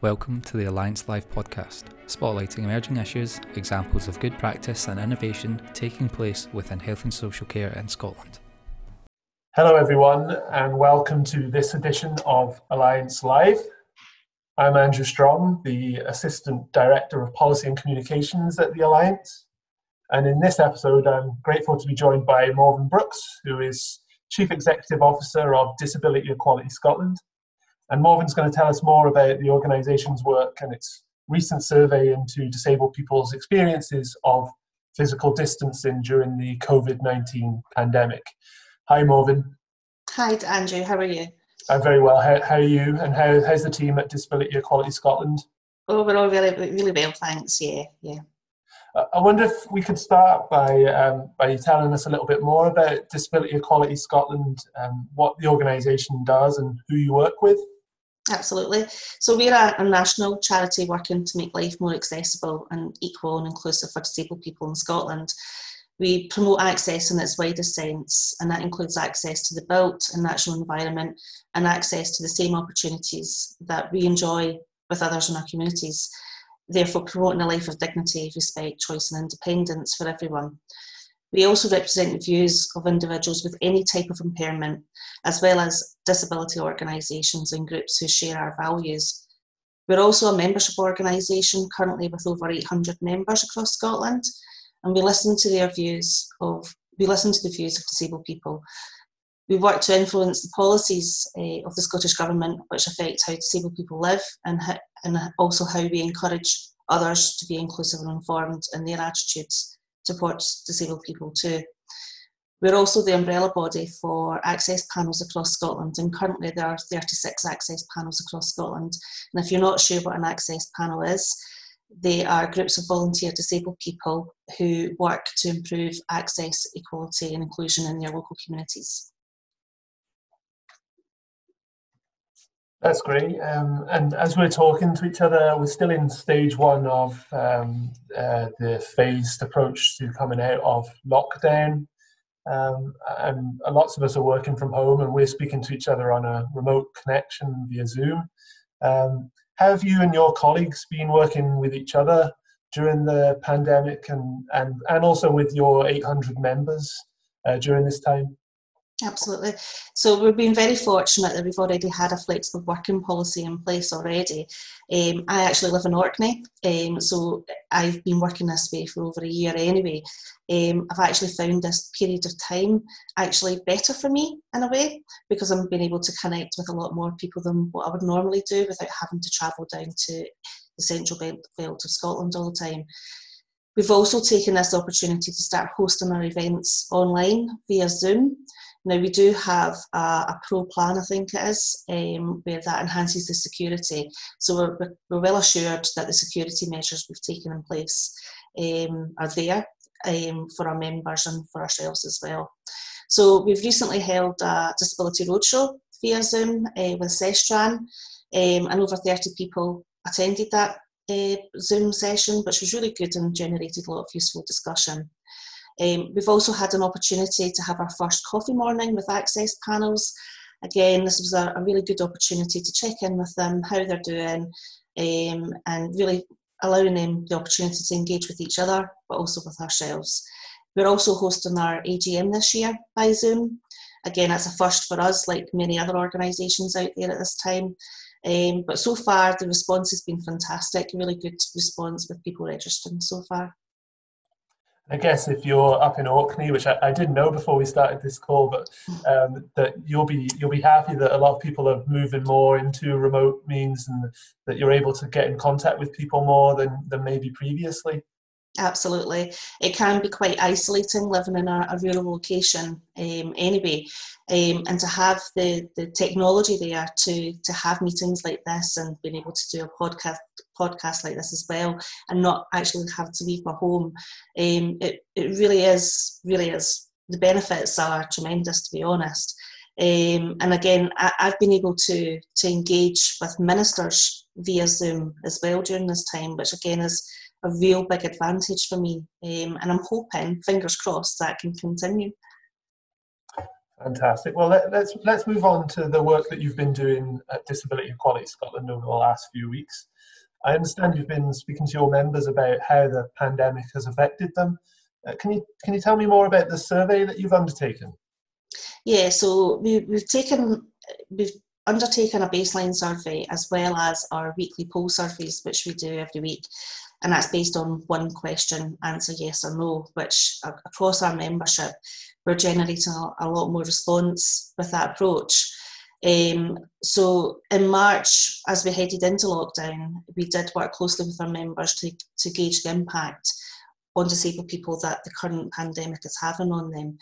Welcome to the Alliance Live podcast, spotlighting emerging issues, examples of good practice and innovation taking place within health and social care in Scotland. Hello, everyone, and welcome to this edition of Alliance Live. I'm Andrew Strong, the Assistant Director of Policy and Communications at the Alliance. And in this episode, I'm grateful to be joined by Morven Brooks, who is Chief Executive Officer of Disability Equality Scotland and Morven's going to tell us more about the organisation's work and its recent survey into disabled people's experiences of physical distancing during the COVID 19 pandemic. Hi, Morven. Hi, Andrew. How are you? I'm very well. How, how are you? And how, how's the team at Disability Equality Scotland? Oh, we're all really, really well, thanks. Yeah, yeah. I wonder if we could start by um, by telling us a little bit more about Disability Equality Scotland, um, what the organisation does, and who you work with. Absolutely. So we're a, a, national charity working to make life more accessible and equal and inclusive for disabled people in Scotland. We promote access in its widest sense, and that includes access to the built and natural environment and access to the same opportunities that we enjoy with others in our communities, therefore promoting a life of dignity, respect, choice and independence for everyone. We also represent the views of individuals with any type of impairment, as well as disability organisations and groups who share our values. We're also a membership organisation currently with over 800 members across Scotland, and we listen to their views of we listen to the views of disabled people. We work to influence the policies uh, of the Scottish Government which affect how disabled people live and, and also how we encourage others to be inclusive and informed in their attitudes supports disabled people too. We're also the umbrella body for access panels across Scotland, and currently there are 36 access panels across Scotland. And if you're not sure what an access panel is, they are groups of volunteer disabled people who work to improve access, equality, and inclusion in their local communities. That's great. Um, and as we're talking to each other, we're still in stage one of um, uh, the phased approach to coming out of lockdown. Um, and lots of us are working from home and we're speaking to each other on a remote connection via Zoom. Um, have you and your colleagues been working with each other during the pandemic and, and, and also with your 800 members uh, during this time? Absolutely. So we've been very fortunate that we've already had a flexible working policy in place already. Um, I actually live in Orkney, um, so I've been working this way for over a year anyway. Um, I've actually found this period of time actually better for me in a way because I'm being able to connect with a lot more people than what I would normally do without having to travel down to the central belt of Scotland all the time. We've also taken this opportunity to start hosting our events online via Zoom. Now we do have a, pro plan, I think it is, um, where that enhances the security. So we're, we're well assured that the security measures we've taken in place um, are there um, for our members and for ourselves as well. So we've recently held a disability roadshow via Zoom uh, with Sestran, um, and over 30 people attended that uh, Zoom session, which was really good and generated a lot of useful discussion. Um, we've also had an opportunity to have our first coffee morning with access panels. Again, this was a, a really good opportunity to check in with them, how they're doing, um, and really allowing them the opportunity to engage with each other, but also with ourselves. We're also hosting our AGM this year by Zoom. Again, that's a first for us, like many other organisations out there at this time. Um, but so far, the response has been fantastic, really good response with people registering so far. I guess if you're up in Orkney, which I, I didn't know before we started this call, but um, that you'll be you'll be happy that a lot of people are moving more into remote means, and that you're able to get in contact with people more than than maybe previously. Absolutely, it can be quite isolating living in a, a rural location um, anyway, um, and to have the the technology there to to have meetings like this and being able to do a podcast podcast like this as well and not actually have to leave my home um, it, it really is really is the benefits are tremendous to be honest um, and again I, have been able to to engage with ministers via zoom as well during this time which again is a real big advantage for me um, and i'm hoping fingers crossed that can continue Fantastic. Well, let, let's, let's move on to the work that you've been doing at Disability Equality Scotland over the last few weeks. I understand you've been speaking to your members about how the pandemic has affected them. Uh, can you can you tell me more about the survey that you've undertaken? Yeah, so we, we've taken we've undertaken a baseline survey as well as our weekly poll surveys, which we do every week, and that's based on one question, answer yes or no, which across our membership we're generating a, a lot more response with that approach. Um, so in March, as we headed into lockdown, we did work closely with our members to, to gauge the impact on disabled people that the current pandemic is having on them.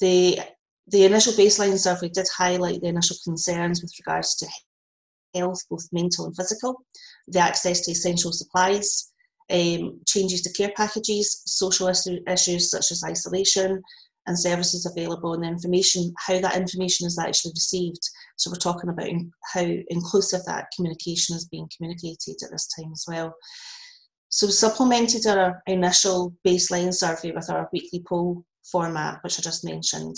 The, the initial baseline survey did highlight the initial concerns with regards to health, both mental and physical, the access to essential supplies, um, changes to care packages, social issues such as isolation and services available, and the information, how that information is actually received. So we're talking about how inclusive that communication is being communicated at this time as well. So we supplemented our initial baseline survey with our weekly poll format, which I just mentioned.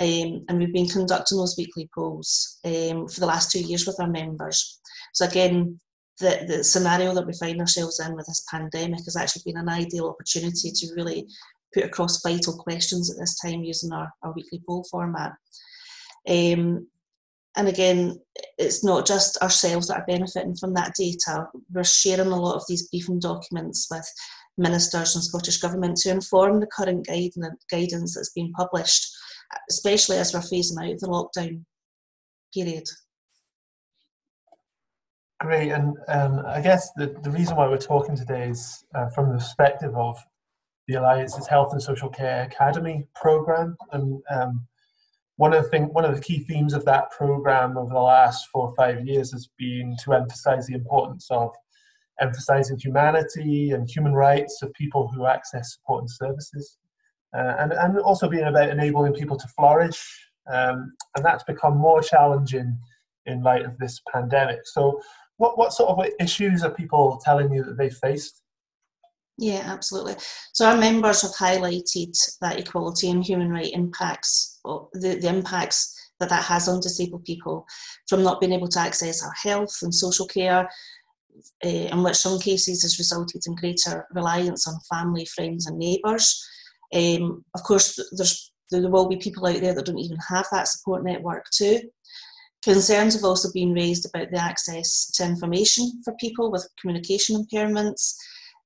Um, and we've been conducting those weekly polls um, for the last two years with our members. So again, the, the scenario that we find ourselves in with this pandemic has actually been an ideal opportunity to really put across vital questions at this time using our, our weekly poll format. Um, and again, it's not just ourselves that are benefiting from that data. We're sharing a lot of these briefing documents with ministers and Scottish Government to inform the current guidance that's been published, especially as we're phasing out the lockdown period. Great, and I guess the, the reason why we're talking today is uh, from the perspective of the Alliance's Health and Social Care Academy program, and um, one of the thing, one of the key themes of that program over the last four or five years has been to emphasize the importance of emphasizing humanity and human rights of people who access support and services, uh, and and also being about enabling people to flourish, um, and that's become more challenging in light of this pandemic. So what, what sort of issues are people telling you that they faced? Yeah, absolutely. So our members have highlighted that equality and human right impacts, the, the impacts that that has on disabled people from not being able to access our health and social care, uh, in which some cases has resulted in greater reliance on family, friends and neighbours. Um, of course, there's, there will be people out there that don't even have that support network too. Concerns have also been raised about the access to information for people with communication impairments.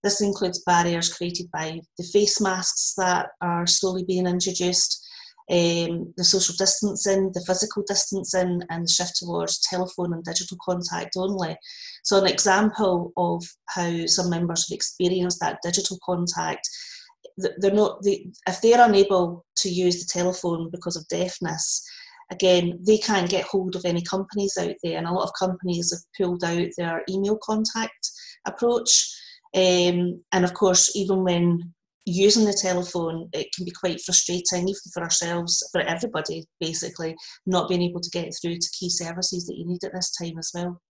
This includes barriers created by the face masks that are slowly being introduced, um, the social distancing, the physical distancing, and the shift towards telephone and digital contact only. So, an example of how some members have experienced that digital contact, they're not, they, if they're unable to use the telephone because of deafness, again, they can't get hold of any companies out there, and a lot of companies have pulled out their email contact approach. Um, and of course, even when using the telephone, it can be quite frustrating, even for ourselves, for everybody, basically, not being able to get through to key services that you need at this time as well.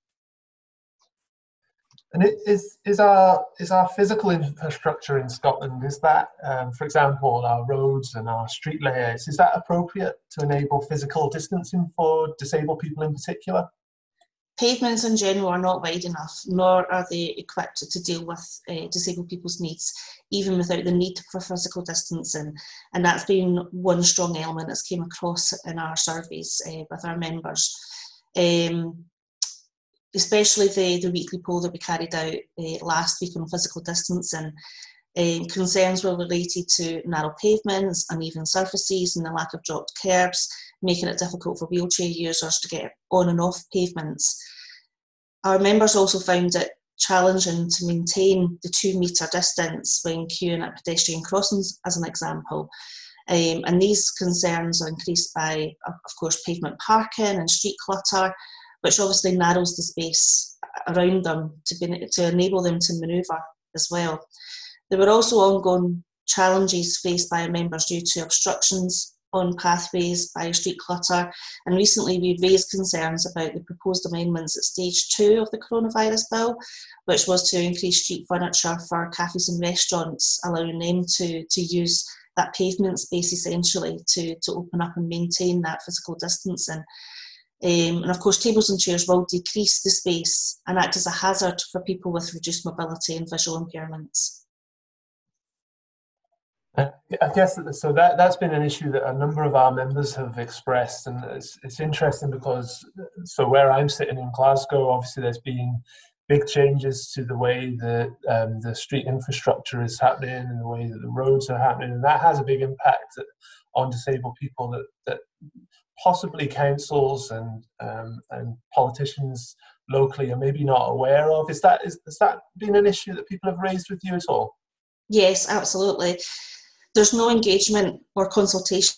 And is is our is our physical infrastructure in Scotland is that, um, for example, our roads and our street layouts is that appropriate to enable physical distancing for disabled people in particular? Pavements in general are not wide enough, nor are they equipped to deal with uh, disabled people's needs, even without the need for physical distancing. And that's been one strong element that's came across in our surveys uh, with our members. Um, especially the, the weekly poll that we carried out uh, last week on physical distancing. Um, concerns were related to narrow pavements, uneven surfaces, and the lack of dropped curbs, making it difficult for wheelchair users to get on and off pavements. Our members also found it challenging to maintain the two metre distance when queuing at pedestrian crossings, as an example. Um, and these concerns are increased by, of course, pavement parking and street clutter, which obviously narrows the space around them to, be, to enable them to manoeuvre as well. There were also ongoing challenges faced by members due to obstructions on pathways by street clutter, and recently we've raised concerns about the proposed amendments at stage two of the coronavirus bill, which was to increase street furniture for cafes and restaurants, allowing them to, to use that pavement space essentially to, to open up and maintain that physical distancing. Um, and of course, tables and chairs will decrease the space and act as a hazard for people with reduced mobility and visual impairments. I guess so. That that's been an issue that a number of our members have expressed, and it's it's interesting because so where I'm sitting in Glasgow, obviously there's been big changes to the way that um, the street infrastructure is happening and the way that the roads are happening, and that has a big impact on disabled people that that possibly councils and um, and politicians locally are maybe not aware of. Is that is has that been an issue that people have raised with you at all? Yes, absolutely. There's no engagement or consultation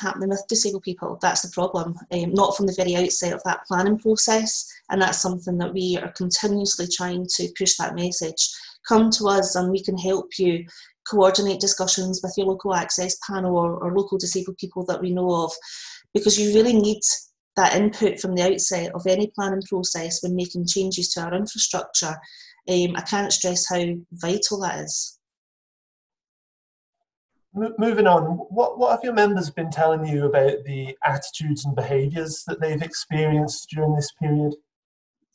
happening with disabled people. That's the problem. Um, not from the very outset of that planning process, and that's something that we are continuously trying to push that message. Come to us, and we can help you coordinate discussions with your local access panel or, or local disabled people that we know of because you really need that input from the outset of any planning process when making changes to our infrastructure. Um, I can't stress how vital that is. Moving on, what, what have your members been telling you about the attitudes and behaviours that they've experienced during this period?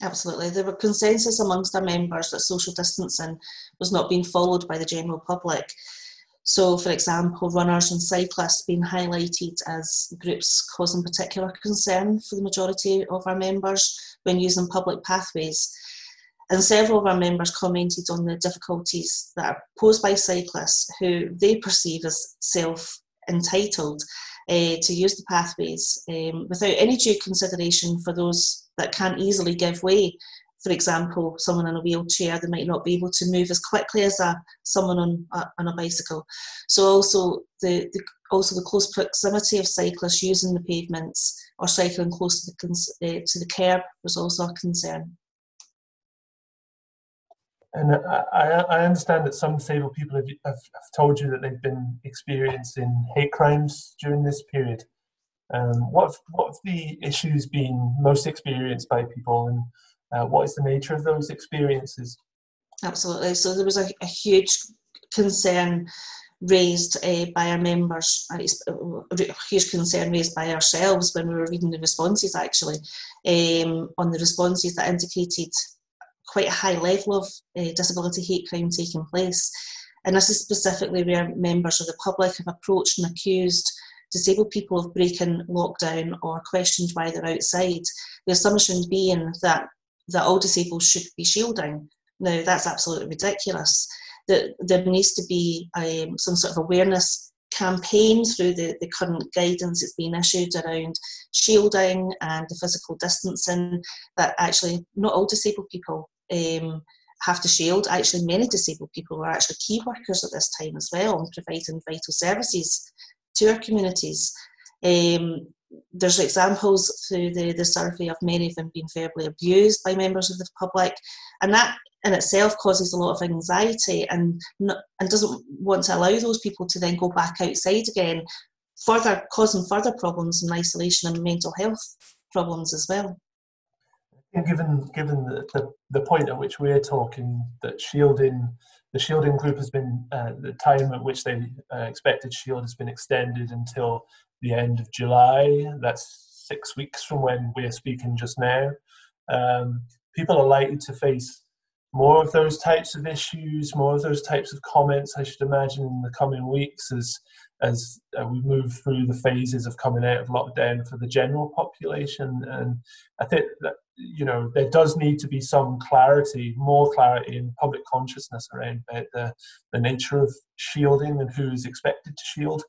Absolutely. There were consensus amongst our members that social distancing was not being followed by the general public. So, for example, runners and cyclists being highlighted as groups causing particular concern for the majority of our members when using public pathways. And several of our members commented on the difficulties that are posed by cyclists who they perceive as self entitled uh, to use the pathways um, without any due consideration for those that can't easily give way for example, someone in a wheelchair, they might not be able to move as quickly as a, someone on a, on a bicycle. So also the, the, also the close proximity of cyclists using the pavements or cycling close to the, uh, to the curb was also a concern. And I, I understand that some disabled people have, have, have, told you that they've been experiencing hate crimes during this period. Um, what, what have the issues been most experienced by people and uh, what is the nature of those experiences? Absolutely. So there was a, a huge concern raised uh, by our members, a huge concern raised by ourselves when we were reading the responses actually, um, on the responses that indicated quite a high level of uh, disability hate crime taking place. And this is specifically where members of the public have approached and accused disabled people of breaking lockdown or questioned why they're outside. The assumption being that that all disabled should be shielding. Now, that's absolutely ridiculous. That there needs to be um, some sort of awareness campaign through the, the current guidance that's been issued around shielding and the physical distancing that actually not all disabled people um, have to shield. Actually, many disabled people are actually key workers at this time as well and providing vital services to our communities. Um, there's examples through the, the survey of many of them being verbally abused by members of the public, and that in itself causes a lot of anxiety and and doesn't want to allow those people to then go back outside again, further causing further problems and isolation and mental health problems as well. Given given the, the, the point at which we're talking, that shielding the shielding group has been uh, the time at which they uh, expected shield has been extended until the end of July. That's six weeks from when we're speaking just now. Um, people are likely to face more of those types of issues, more of those types of comments. I should imagine in the coming weeks as as uh, we move through the phases of coming out of lockdown for the general population. And I think that you know there does need to be some clarity, more clarity in public consciousness around about the the nature of shielding and who is expected to shield.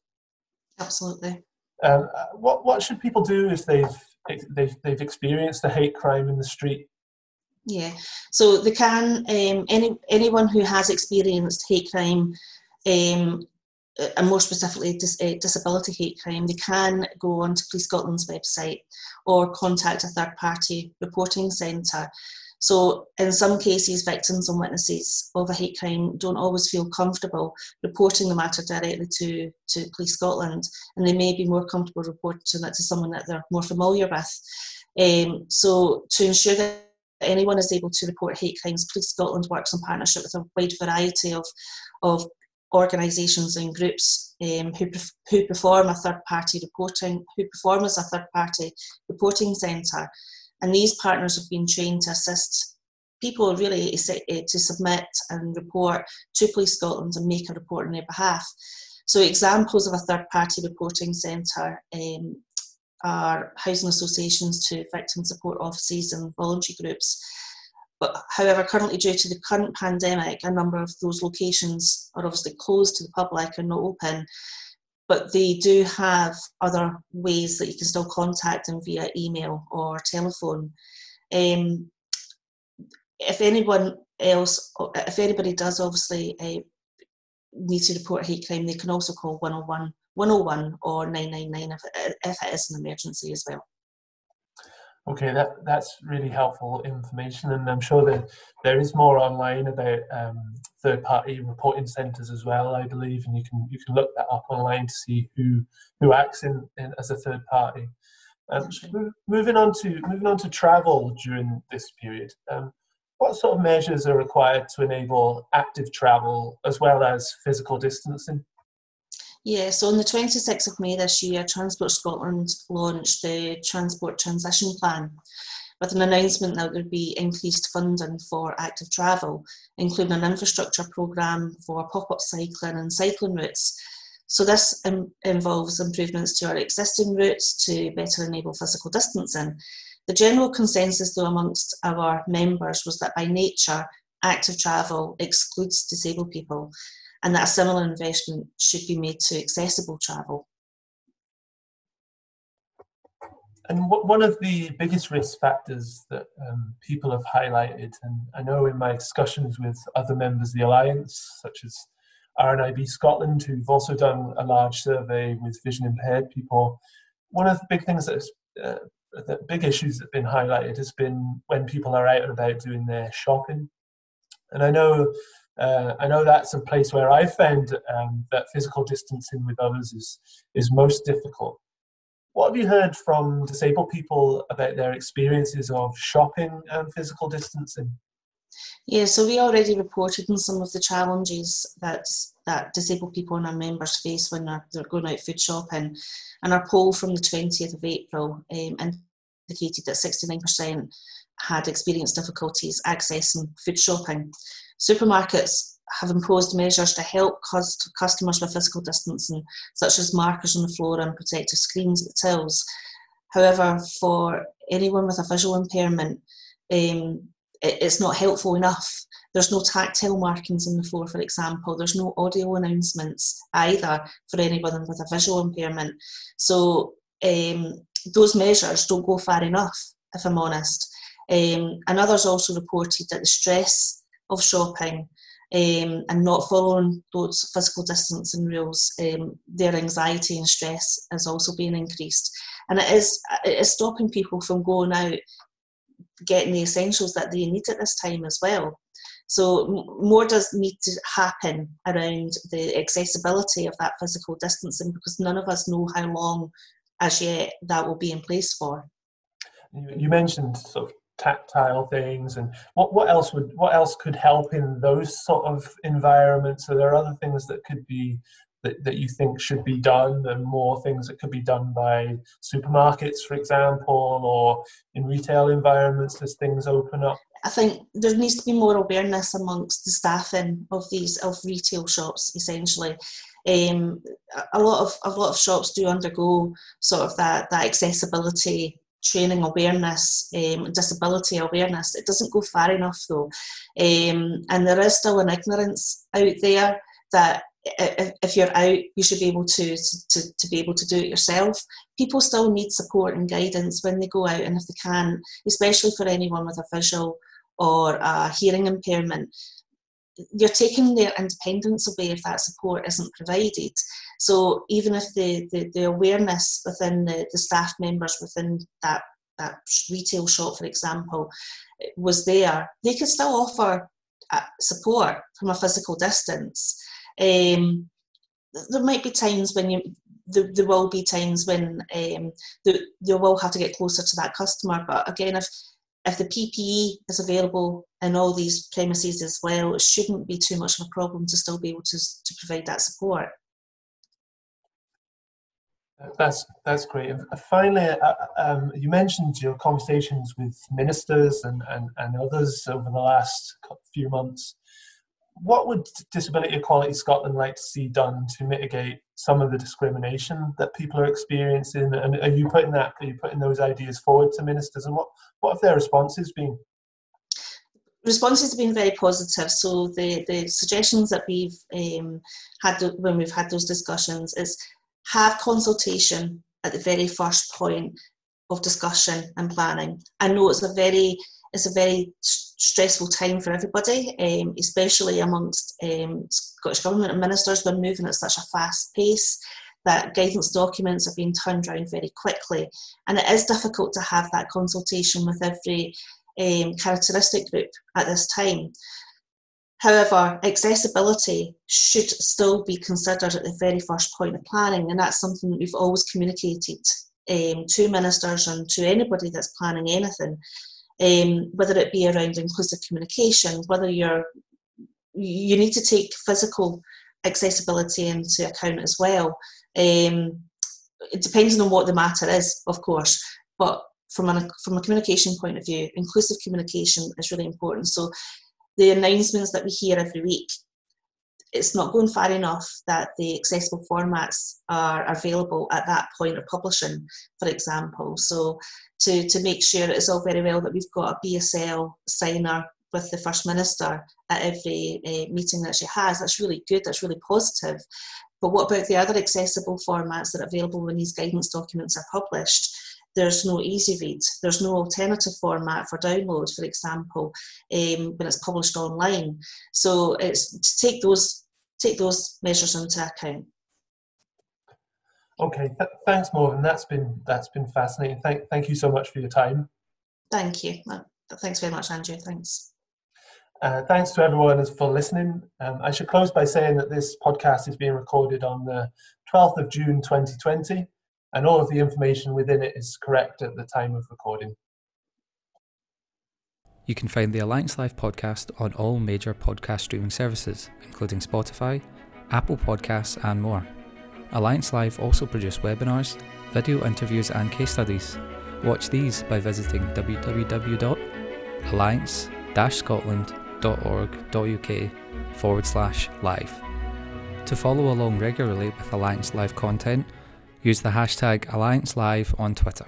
Absolutely. Um, what what should people do if they've they've they've experienced a hate crime in the street? Yeah, so they can um, any anyone who has experienced hate crime, um, and more specifically dis, uh, disability hate crime, they can go onto Police Scotland's website or contact a third party reporting centre so, in some cases, victims and witnesses of a hate crime don't always feel comfortable reporting the matter directly to, to Police Scotland, and they may be more comfortable reporting to someone that they're more familiar with. Um, so, to ensure that anyone is able to report hate crimes, Police Scotland works in partnership with a wide variety of, of organisations and groups um, who, who perform a third party reporting, who perform as a third party reporting centre. And these partners have been trained to assist people really eh, to submit and report to Police Scotland and make a report on their behalf. So examples of a third party reporting centre um, are housing associations to victim support offices and voluntary groups. But however, currently due to the current pandemic, a number of those locations are obviously closed to the public and not open. But they do have other ways that you can still contact them via email or telephone. Um, if anyone else, if anybody does obviously uh, need to report a hate crime, they can also call 101, 101 or 999 if if it is an emergency as well. Okay, that that's really helpful information, and I'm sure that there is more online about um, third-party reporting centres as well. I believe, and you can you can look that up online to see who who acts in, in as a third party. Um, moving on to moving on to travel during this period. Um, what sort of measures are required to enable active travel as well as physical distancing? Yeah, so on the 26th of May this year, Transport Scotland launched the Transport Transition Plan with an announcement that there would be increased funding for active travel, including an infrastructure programme for pop up cycling and cycling routes. So, this Im- involves improvements to our existing routes to better enable physical distancing. The general consensus, though, amongst our members was that by nature, active travel excludes disabled people and that a similar investment should be made to accessible travel. And one of the biggest risk factors that um, people have highlighted, and I know in my discussions with other members of the Alliance, such as RNIB Scotland, who've also done a large survey with vision impaired people, one of the big things that uh, the big issues that have been highlighted has been when people are out and about doing their shopping. And I know uh, I know that's a place where I found um, that physical distancing with others is is most difficult. What have you heard from disabled people about their experiences of shopping and physical distancing? Yeah, so we already reported on some of the challenges that that disabled people and our members face when they're, they're going out food shopping. And our poll from the 20th of April um, indicated that 69% had experienced difficulties accessing food shopping. Supermarkets have imposed measures to help customers with physical distancing, such as markers on the floor and protective screens at the tills. However, for anyone with a visual impairment, um, it, it's not helpful enough. There's no tactile markings on the floor, for example. There's no audio announcements either for anyone with a visual impairment. So um, those measures don't go far enough, if I'm honest. Um, and others also reported that the stress of shopping um, and not following those physical distancing rules, um, their anxiety and stress is also being increased. And it is, it is stopping people from going out getting the essentials that they need at this time as well. So more does need to happen around the accessibility of that physical distancing because none of us know how long as yet that will be in place for. You mentioned sort of tactile things and what, what else would what else could help in those sort of environments? Are there other things that could be that, that you think should be done and more things that could be done by supermarkets for example or in retail environments as things open up? I think there needs to be more awareness amongst the staffing of these of retail shops essentially. Um, a lot of a lot of shops do undergo sort of that that accessibility training awareness, um, disability awareness. It doesn't go far enough though. Um, and there is still an ignorance out there that if, you're out, you should be able to, to, to be able to do it yourself. People still need support and guidance when they go out, and if they can, especially for anyone with a visual or a hearing impairment, you're taking their independence away if that support isn't provided. So even if the, the, the awareness within the, the staff members within that, that retail shop, for example, was there, they could still offer uh, support from a physical distance. Um, there might be times when you there, there will be times when um, you will have to get closer to that customer. But again, if if the PPE is available in all these premises as well, it shouldn't be too much of a problem to still be able to, to provide that support. That's that's great. And finally, uh, um, you mentioned your conversations with ministers and, and, and others over the last few months. What would Disability Equality Scotland like to see done to mitigate some of the discrimination that people are experiencing? And are you putting that? Are you putting those ideas forward to ministers? And what what have their responses been? responses have been very positive. So the, the suggestions that we've um, had when we've had those discussions is have consultation at the very first point of discussion and planning. I know it's a very it's a very stressful time for everybody, um, especially amongst um, Scottish Government and ministers. We're moving at such a fast pace that guidance documents are being turned around very quickly, and it is difficult to have that consultation with every um, characteristic group at this time. However, accessibility should still be considered at the very first point of planning, and that's something that we've always communicated um, to ministers and to anybody that's planning anything, um, whether it be around inclusive communication, whether you're you need to take physical accessibility into account as well. Um, depending on what the matter is, of course, but from a from a communication point of view, inclusive communication is really important. So the announcements that we hear every week, it's not going far enough that the accessible formats are available at that point of publishing, for example. So to, to make sure it's all very well that we've got a BSL signer with the First Minister at every uh, meeting that she has, that's really good, that's really positive. But what about the other accessible formats that are available when these guidance documents are published? There's no easy read, there's no alternative format for download, for example, um, when it's published online. So it's to take those take those measures into account. Okay, th- thanks, Morven. That's been that's been fascinating. Thank thank you so much for your time. Thank you. Thanks very much, Andrew. Thanks. Uh, thanks to everyone for listening. Um, I should close by saying that this podcast is being recorded on the 12th of June 2020 and all of the information within it is correct at the time of recording. You can find the Alliance Live podcast on all major podcast streaming services, including Spotify, Apple Podcasts, and more. Alliance Live also produce webinars, video interviews, and case studies. Watch these by visiting www.alliance-scotland.org.uk forward slash live. To follow along regularly with Alliance Live content, Use the hashtag Alliance Live on Twitter.